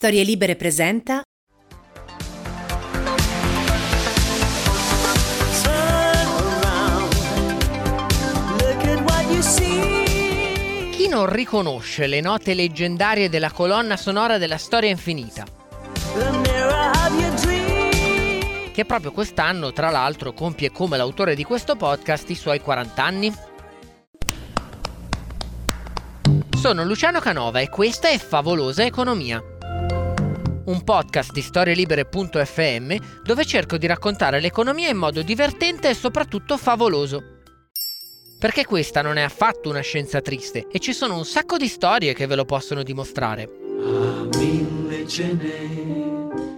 Storie Libere presenta Chi non riconosce le note leggendarie della colonna sonora della Storia Infinita? Che proprio quest'anno, tra l'altro, compie come l'autore di questo podcast i suoi 40 anni? Sono Luciano Canova e questa è Favolosa Economia. Un podcast di storielibere.fm dove cerco di raccontare l'economia in modo divertente e soprattutto favoloso. Perché questa non è affatto una scienza triste e ci sono un sacco di storie che ve lo possono dimostrare.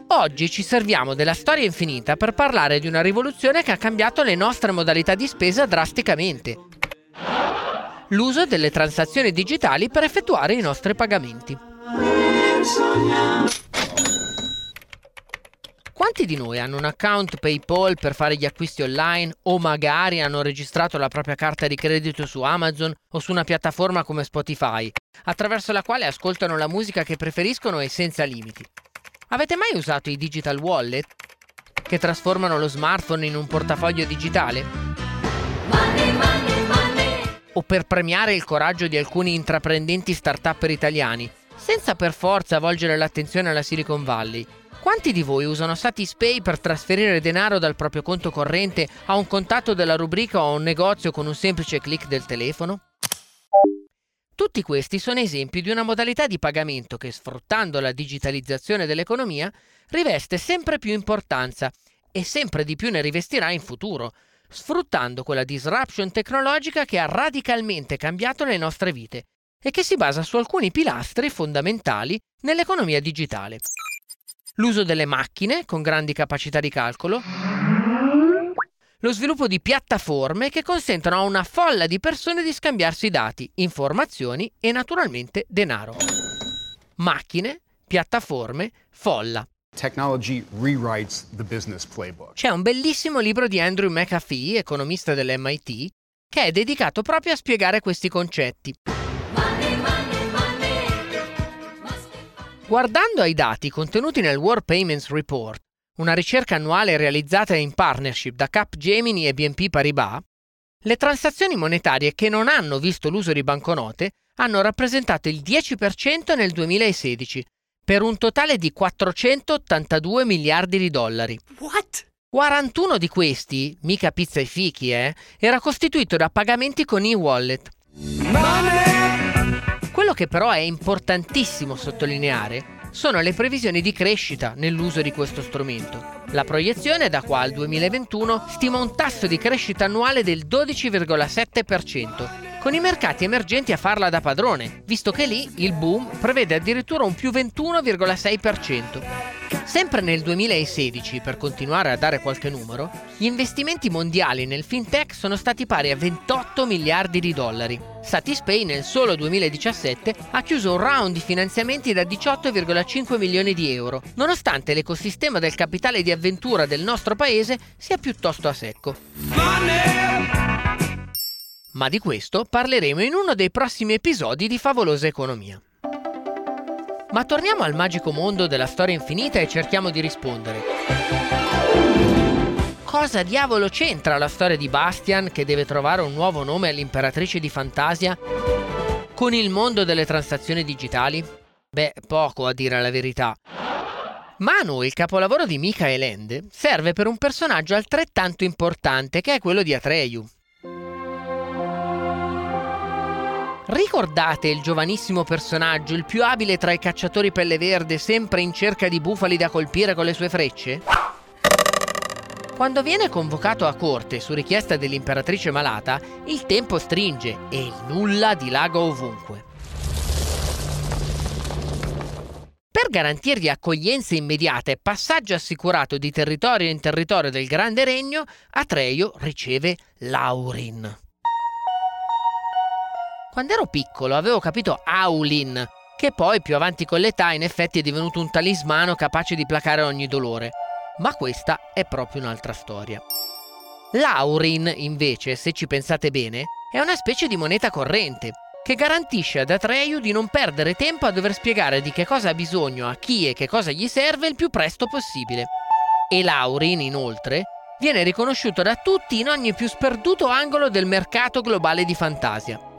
Oggi ci serviamo della storia infinita per parlare di una rivoluzione che ha cambiato le nostre modalità di spesa drasticamente. L'uso delle transazioni digitali per effettuare i nostri pagamenti. Quanti di noi hanno un account PayPal per fare gli acquisti online o magari hanno registrato la propria carta di credito su Amazon o su una piattaforma come Spotify, attraverso la quale ascoltano la musica che preferiscono e senza limiti? Avete mai usato i digital wallet che trasformano lo smartphone in un portafoglio digitale? Money, money, money. O per premiare il coraggio di alcuni intraprendenti start-upper italiani, senza per forza volgere l'attenzione alla Silicon Valley, quanti di voi usano Satispay per trasferire denaro dal proprio conto corrente a un contatto della rubrica o a un negozio con un semplice clic del telefono? Tutti questi sono esempi di una modalità di pagamento che, sfruttando la digitalizzazione dell'economia, riveste sempre più importanza e sempre di più ne rivestirà in futuro, sfruttando quella disruption tecnologica che ha radicalmente cambiato le nostre vite e che si basa su alcuni pilastri fondamentali nell'economia digitale l'uso delle macchine con grandi capacità di calcolo, lo sviluppo di piattaforme che consentono a una folla di persone di scambiarsi dati, informazioni e naturalmente denaro. Macchine, piattaforme, folla. C'è un bellissimo libro di Andrew McAfee, economista dell'MIT, che è dedicato proprio a spiegare questi concetti. Guardando ai dati contenuti nel World Payments Report, una ricerca annuale realizzata in partnership da Capgemini e BNP Paribas, le transazioni monetarie che non hanno visto l'uso di banconote hanno rappresentato il 10% nel 2016, per un totale di 482 miliardi di dollari. What? 41 di questi, mica pizza e fichi, eh, era costituito da pagamenti con e-wallet. Money! Quello che però è importantissimo sottolineare sono le previsioni di crescita nell'uso di questo strumento. La proiezione da qua al 2021 stima un tasso di crescita annuale del 12,7%, con i mercati emergenti a farla da padrone, visto che lì il boom prevede addirittura un più 21,6%. Sempre nel 2016, per continuare a dare qualche numero, gli investimenti mondiali nel fintech sono stati pari a 28 miliardi di dollari. Satispay nel solo 2017 ha chiuso un round di finanziamenti da 18,5 milioni di euro, nonostante l'ecosistema del capitale di avventura del nostro paese sia piuttosto a secco. Ma di questo parleremo in uno dei prossimi episodi di Favolosa Economia. Ma torniamo al magico mondo della storia infinita e cerchiamo di rispondere. Cosa diavolo c'entra la storia di Bastian che deve trovare un nuovo nome all'imperatrice di Fantasia con il mondo delle transazioni digitali? Beh, poco a dire la verità. Manu, il capolavoro di Michael Ende, serve per un personaggio altrettanto importante che è quello di Atreyu. Ricordate il giovanissimo personaggio, il più abile tra i cacciatori pelle verde, sempre in cerca di bufali da colpire con le sue frecce? Quando viene convocato a corte su richiesta dell'imperatrice malata, il tempo stringe e il nulla dilaga ovunque. Per garantirgli accoglienza immediata e passaggio assicurato di territorio in territorio del Grande Regno, Atreio riceve Laurin. Quando ero piccolo avevo capito Aulin, che poi più avanti con l'età in effetti è divenuto un talismano capace di placare ogni dolore. Ma questa è proprio un'altra storia. L'Aurin, invece, se ci pensate bene, è una specie di moneta corrente, che garantisce ad Atreyu di non perdere tempo a dover spiegare di che cosa ha bisogno a chi e che cosa gli serve il più presto possibile. E Laurin, inoltre, viene riconosciuto da tutti in ogni più sperduto angolo del mercato globale di fantasia.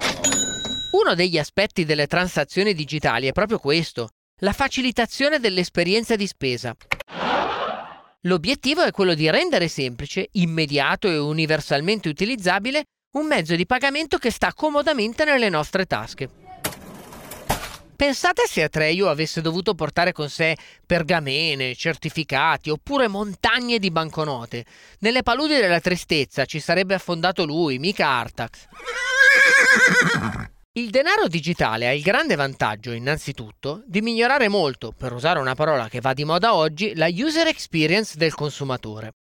Uno degli aspetti delle transazioni digitali è proprio questo, la facilitazione dell'esperienza di spesa. L'obiettivo è quello di rendere semplice, immediato e universalmente utilizzabile un mezzo di pagamento che sta comodamente nelle nostre tasche. Pensate se Atreyu avesse dovuto portare con sé pergamene, certificati oppure montagne di banconote. Nelle paludi della tristezza ci sarebbe affondato lui, mica Artax. Il denaro digitale ha il grande vantaggio, innanzitutto, di migliorare molto, per usare una parola che va di moda oggi, la user experience del consumatore.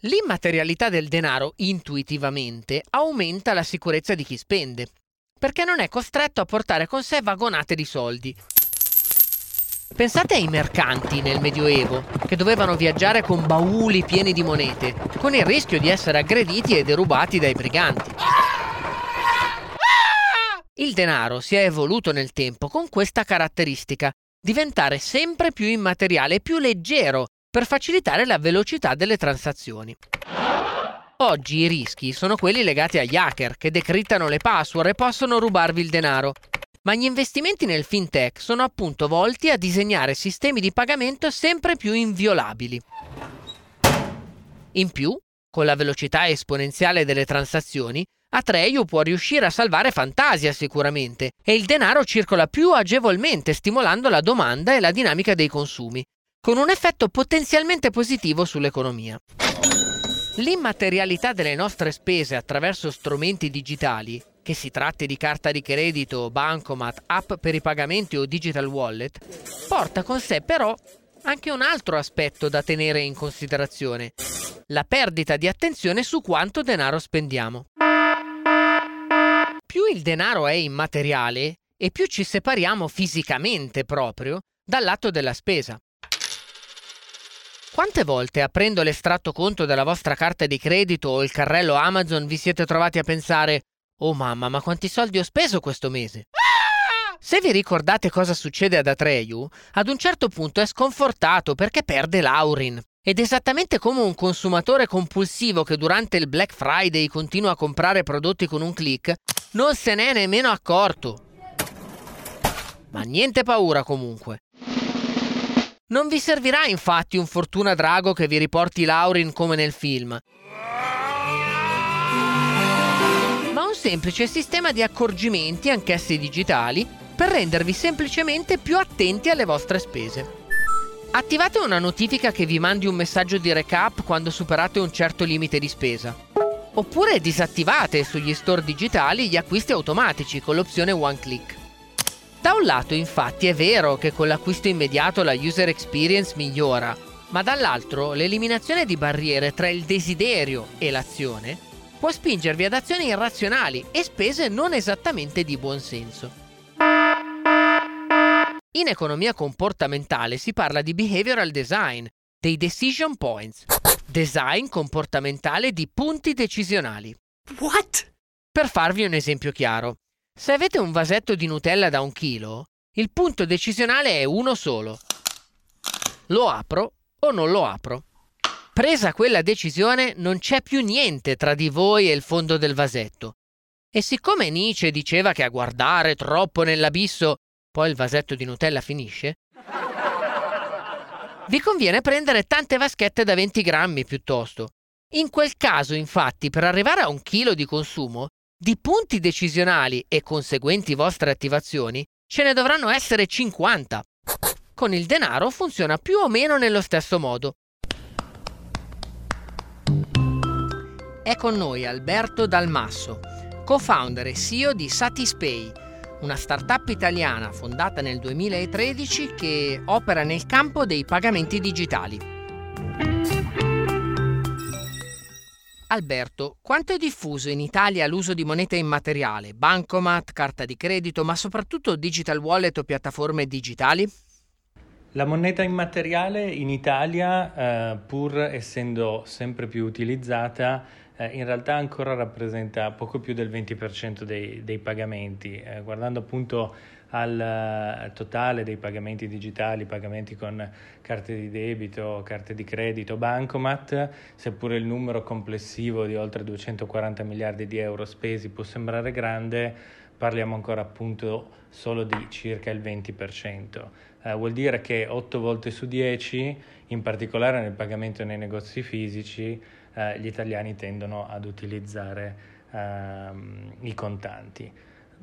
L'immaterialità del denaro intuitivamente aumenta la sicurezza di chi spende, perché non è costretto a portare con sé vagonate di soldi. Pensate ai mercanti nel Medioevo, che dovevano viaggiare con bauli pieni di monete, con il rischio di essere aggrediti e derubati dai briganti. Il denaro si è evoluto nel tempo con questa caratteristica, diventare sempre più immateriale e più leggero per facilitare la velocità delle transazioni. Oggi i rischi sono quelli legati agli hacker che decrittano le password e possono rubarvi il denaro. Ma gli investimenti nel fintech sono appunto volti a disegnare sistemi di pagamento sempre più inviolabili. In più, con la velocità esponenziale delle transazioni, Atreyu può riuscire a salvare Fantasia sicuramente e il denaro circola più agevolmente stimolando la domanda e la dinamica dei consumi, con un effetto potenzialmente positivo sull'economia. L'immaterialità delle nostre spese attraverso strumenti digitali, che si tratti di carta di credito, bancomat, app per i pagamenti o digital wallet, porta con sé però anche un altro aspetto da tenere in considerazione, la perdita di attenzione su quanto denaro spendiamo più il denaro è immateriale e più ci separiamo fisicamente proprio dal lato della spesa. Quante volte aprendo l'estratto conto della vostra carta di credito o il carrello Amazon vi siete trovati a pensare Oh mamma, ma quanti soldi ho speso questo mese? Se vi ricordate cosa succede ad Atreyu, ad un certo punto è sconfortato perché perde Laurin. Ed esattamente come un consumatore compulsivo che durante il Black Friday continua a comprare prodotti con un click, non se n'è nemmeno accorto. Ma niente paura comunque. Non vi servirà infatti un Fortuna Drago che vi riporti Laurin come nel film, ma un semplice sistema di accorgimenti, anch'essi digitali, per rendervi semplicemente più attenti alle vostre spese. Attivate una notifica che vi mandi un messaggio di recap quando superate un certo limite di spesa. Oppure disattivate sugli store digitali gli acquisti automatici con l'opzione One Click. Da un lato infatti è vero che con l'acquisto immediato la user experience migliora, ma dall'altro l'eliminazione di barriere tra il desiderio e l'azione può spingervi ad azioni irrazionali e spese non esattamente di buon senso. In economia comportamentale si parla di behavioral design, dei decision points, design comportamentale di punti decisionali. What? Per farvi un esempio chiaro, se avete un vasetto di Nutella da un chilo, il punto decisionale è uno solo. Lo apro o non lo apro? Presa quella decisione non c'è più niente tra di voi e il fondo del vasetto. E siccome Nietzsche diceva che a guardare troppo nell'abisso poi il vasetto di Nutella finisce, vi conviene prendere tante vaschette da 20 grammi piuttosto. In quel caso, infatti, per arrivare a un chilo di consumo, di punti decisionali e conseguenti vostre attivazioni, ce ne dovranno essere 50. Con il denaro funziona più o meno nello stesso modo. È con noi Alberto Dalmasso, co-founder e CEO di Satispay, una startup italiana fondata nel 2013 che opera nel campo dei pagamenti digitali. Alberto, quanto è diffuso in Italia l'uso di moneta immateriale, bancomat, carta di credito, ma soprattutto digital wallet o piattaforme digitali? La moneta immateriale in Italia, eh, pur essendo sempre più utilizzata, eh, in realtà ancora rappresenta poco più del 20% dei, dei pagamenti. Eh, guardando appunto al, al, totale dei pagamenti digitali, pagamenti con carte di debito, carte di credito, bancomat, seppure il numero complessivo di oltre 240 miliardi di euro spesi può sembrare grande, parliamo ancora appunto solo di circa il 20%. Eh, vuol dire che 8 volte su 10, in particolare nel pagamento nei negozi fisici, eh, gli italiani tendono ad utilizzare ehm, i contanti.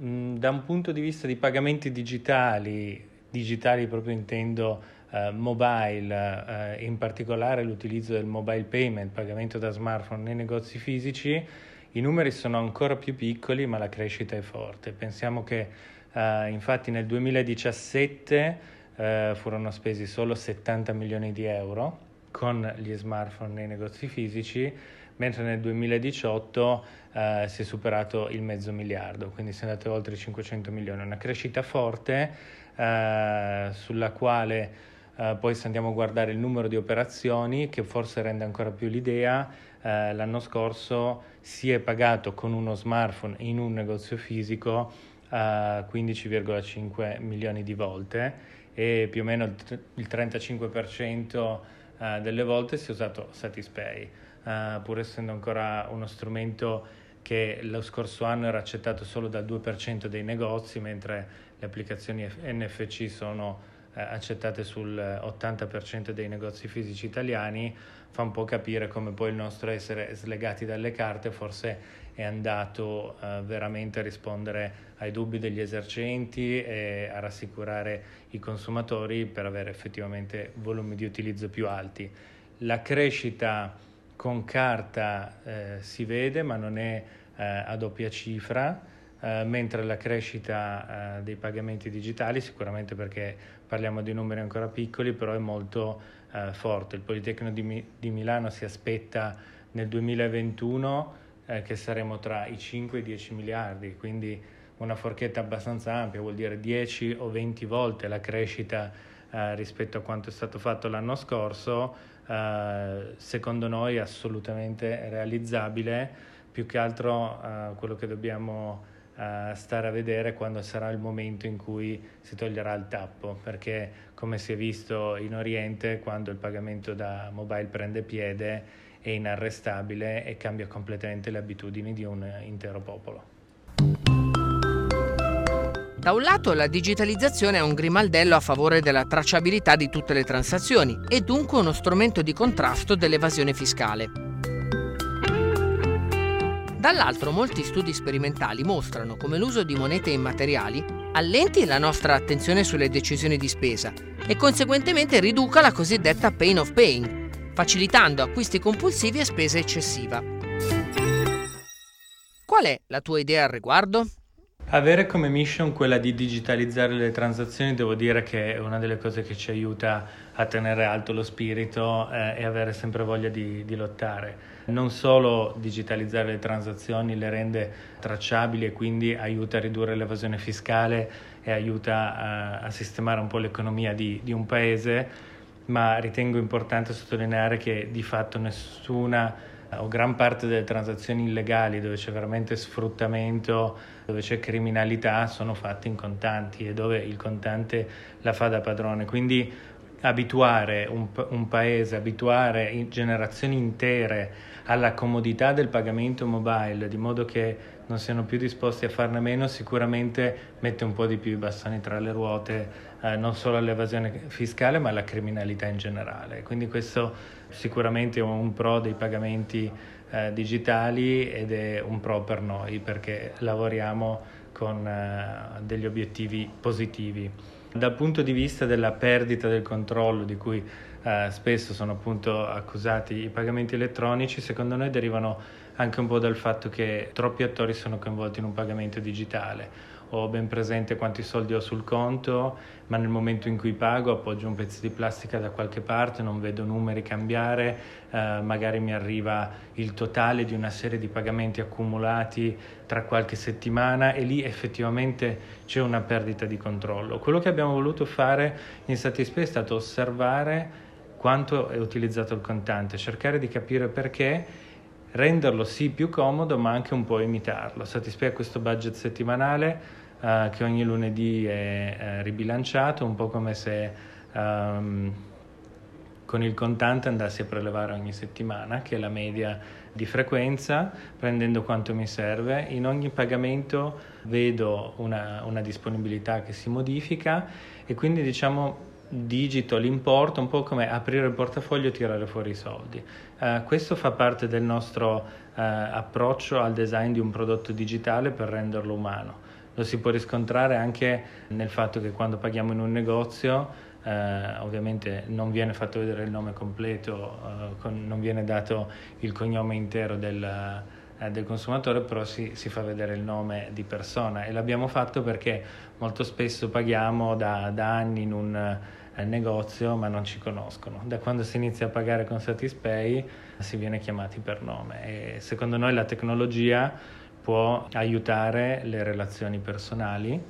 Mm, da un punto di vista di pagamenti digitali, digitali proprio intendo eh, mobile, eh, in particolare l'utilizzo del mobile payment, pagamento da smartphone nei negozi fisici, i numeri sono ancora più piccoli ma la crescita è forte. Pensiamo che eh, infatti nel 2017 eh, furono spesi solo 70 milioni di euro con gli smartphone nei negozi fisici, mentre nel 2018 eh, si è superato il mezzo miliardo, quindi si è andato oltre i 500 milioni, una crescita forte eh, sulla quale eh, poi se andiamo a guardare il numero di operazioni, che forse rende ancora più l'idea, eh, l'anno scorso si è pagato con uno smartphone in un negozio fisico 15,5 milioni di volte e più o meno il 35% uh, delle volte si è usato Satispay, uh, pur essendo ancora uno strumento che lo scorso anno era accettato solo dal 2% dei negozi, mentre le applicazioni NFC sono eh, accettate sul 80% dei negozi fisici italiani, fa un po' capire come poi il nostro essere slegati dalle carte forse è andato eh, veramente a rispondere ai dubbi degli esercenti e a rassicurare i consumatori per avere effettivamente volumi di utilizzo più alti. La crescita con carta eh, si vede ma non è eh, a doppia cifra, eh, mentre la crescita eh, dei pagamenti digitali, sicuramente perché parliamo di numeri ancora piccoli, però è molto eh, forte. Il Politecnico di, Mi- di Milano si aspetta nel 2021 eh, che saremo tra i 5 e i 10 miliardi, quindi una forchetta abbastanza ampia, vuol dire 10 o 20 volte la crescita eh, rispetto a quanto è stato fatto l'anno scorso, eh, secondo noi assolutamente realizzabile, più che altro eh, quello che dobbiamo eh, stare a vedere quando sarà il momento in cui si toglierà il tappo, perché come si è visto in Oriente, quando il pagamento da mobile prende piede, è inarrestabile e cambia completamente le abitudini di un intero popolo. Da un lato la digitalizzazione è un grimaldello a favore della tracciabilità di tutte le transazioni e dunque uno strumento di contrasto dell'evasione fiscale. Dall'altro molti studi sperimentali mostrano come l'uso di monete immateriali allenti la nostra attenzione sulle decisioni di spesa e conseguentemente riduca la cosiddetta pain of paying, facilitando acquisti compulsivi e spesa eccessiva. Qual è la tua idea al riguardo? Avere come mission quella di digitalizzare le transazioni devo dire che è una delle cose che ci aiuta a tenere alto lo spirito eh, e avere sempre voglia di, di, lottare. Non solo digitalizzare le transazioni le rende tracciabili e quindi aiuta a ridurre l'evasione fiscale e aiuta a, a sistemare un po' l'economia di, di un paese, ma ritengo importante sottolineare che di fatto nessuna o gran parte delle transazioni illegali dove c'è veramente sfruttamento, dove c'è criminalità, sono fatte in contanti e dove il contante la fa da padrone. Quindi abituare un, un paese, abituare generazioni intere alla comodità del pagamento mobile, di modo che non siano più disposti a farne meno, sicuramente mette un po' di più i bastoni tra le ruote, eh, non solo all'evasione fiscale, ma alla criminalità in generale. Quindi questo sicuramente è un pro dei pagamenti eh, digitali ed è un pro per noi perché lavoriamo con eh, degli obiettivi positivi. Dal punto di vista della perdita del controllo di cui eh, spesso sono appunto accusati i pagamenti elettronici, secondo noi derivano anche un po' dal fatto che troppi attori sono coinvolti in un pagamento digitale ho ben presente quanti soldi ho sul conto, ma nel momento in cui pago appoggio un pezzo di plastica da qualche parte, non vedo numeri cambiare, eh, magari mi arriva il totale di una serie di pagamenti accumulati tra qualche settimana e lì effettivamente c'è una perdita di controllo. Quello che abbiamo voluto fare in Satispay è stato osservare quanto è utilizzato il contante, cercare di capire perché renderlo sì più comodo ma anche un po' imitarlo. Satispay ha questo budget settimanale eh, che ogni lunedì è eh, ribilanciato, un po' come se um, con il contante andassi a prelevare ogni settimana, che è la media di frequenza, prendendo quanto mi serve. In ogni pagamento vedo una, una disponibilità che si modifica e quindi diciamo digito l'importo, un po' come aprire il portafoglio e tirare fuori i soldi. Uh, questo fa parte del nostro uh, approccio al design di un prodotto digitale per renderlo umano. Lo si può riscontrare anche nel fatto che quando paghiamo in un negozio Uh, ovviamente non viene fatto vedere il nome completo, uh, con, non viene dato il cognome intero del, uh, del consumatore, però si, si, fa vedere il nome di persona e l'abbiamo fatto perché molto spesso paghiamo da, da anni in un al negozio ma non ci conoscono. Da quando si inizia a pagare con Satispay si viene chiamati per nome e secondo noi la tecnologia può aiutare le relazioni personali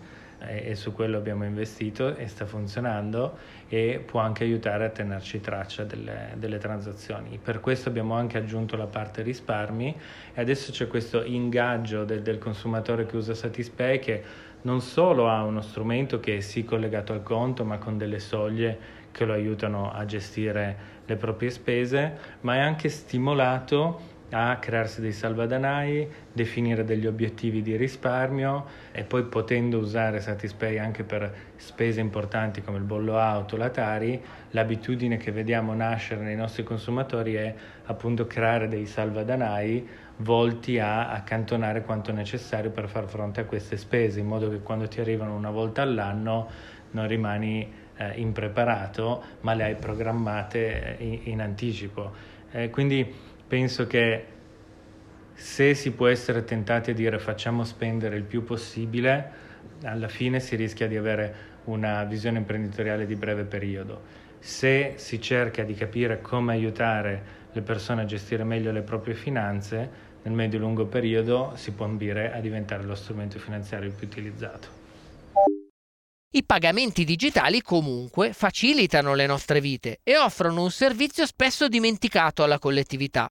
e, su quello abbiamo investito e sta funzionando e può anche aiutare a tenerci traccia delle, delle, transazioni. Per questo abbiamo anche aggiunto la parte risparmi e adesso c'è questo ingaggio del, del consumatore che usa Satispay che non solo ha uno strumento che è sì collegato al conto, ma con delle soglie che lo aiutano a gestire le proprie spese, ma è anche stimolato a crearsi dei salvadanai, definire degli obiettivi di risparmio e poi potendo usare Satispay anche per spese importanti come il bollo auto, la Tari, l'abitudine che vediamo nascere nei nostri consumatori è appunto creare dei salvadanai volti a accantonare quanto necessario per far fronte a queste spese, in modo che quando ti arrivano una volta all'anno non rimani eh, impreparato, ma le hai programmate eh, in, in anticipo. Eh, quindi penso che se si può essere tentati a dire facciamo spendere il più possibile, alla fine si rischia di avere una visione imprenditoriale di breve periodo. Se si cerca di capire come aiutare le persone a gestire meglio le proprie finanze, nel medio-lungo periodo si può ambire a diventare lo strumento finanziario più utilizzato. I pagamenti digitali comunque facilitano le nostre vite e offrono un servizio spesso dimenticato alla collettività,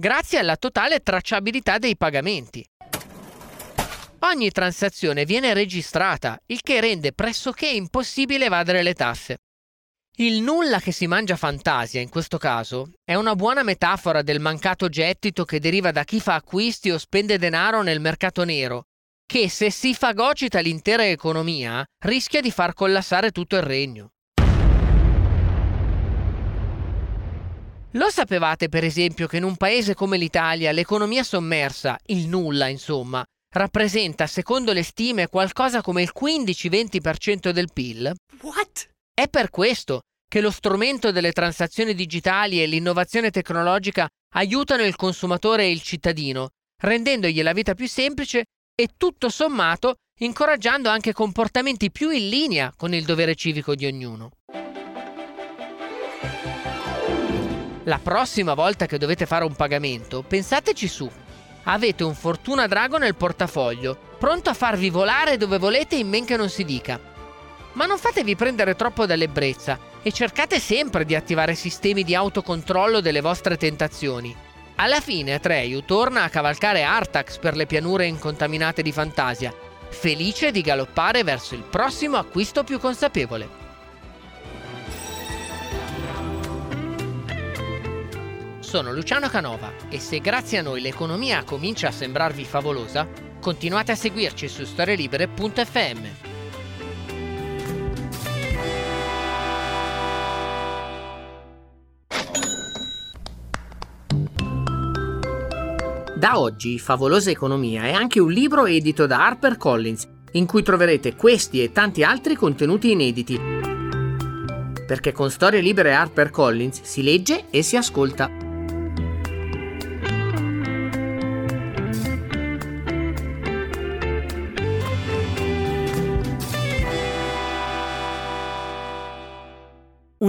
grazie alla totale tracciabilità dei pagamenti. Ogni transazione viene registrata, il che rende pressoché impossibile evadere le tasse. Il nulla che si mangia fantasia, in questo caso, è una buona metafora del mancato gettito che deriva da chi fa acquisti o spende denaro nel mercato nero, che se si fagocita l'intera economia rischia di far collassare tutto il regno. Lo sapevate per esempio che in un paese come l'Italia l'economia sommersa, il nulla insomma, rappresenta secondo le stime qualcosa come il 15-20% del PIL? What? È per questo che lo strumento delle transazioni digitali e l'innovazione tecnologica aiutano il consumatore e il cittadino, rendendogli la vita più semplice e tutto sommato incoraggiando anche comportamenti più in linea con il dovere civico di ognuno. La prossima volta che dovete fare un pagamento, pensateci su. Avete un Fortuna Drago nel portafoglio, pronto a farvi volare dove volete in men che non si dica. Ma non fatevi prendere troppo dall'ebbrezza e cercate sempre di attivare sistemi di autocontrollo delle vostre tentazioni. Alla fine Atreyu torna a cavalcare Artax per le pianure incontaminate di Fantasia, felice di galoppare verso il prossimo acquisto più consapevole. Sono Luciano Canova e se grazie a noi l'economia comincia a sembrarvi favolosa, continuate a seguirci su storielibere.fm. Da oggi Favolosa Economia è anche un libro edito da HarperCollins, in cui troverete questi e tanti altri contenuti inediti. Perché con Storie Libere HarperCollins si legge e si ascolta.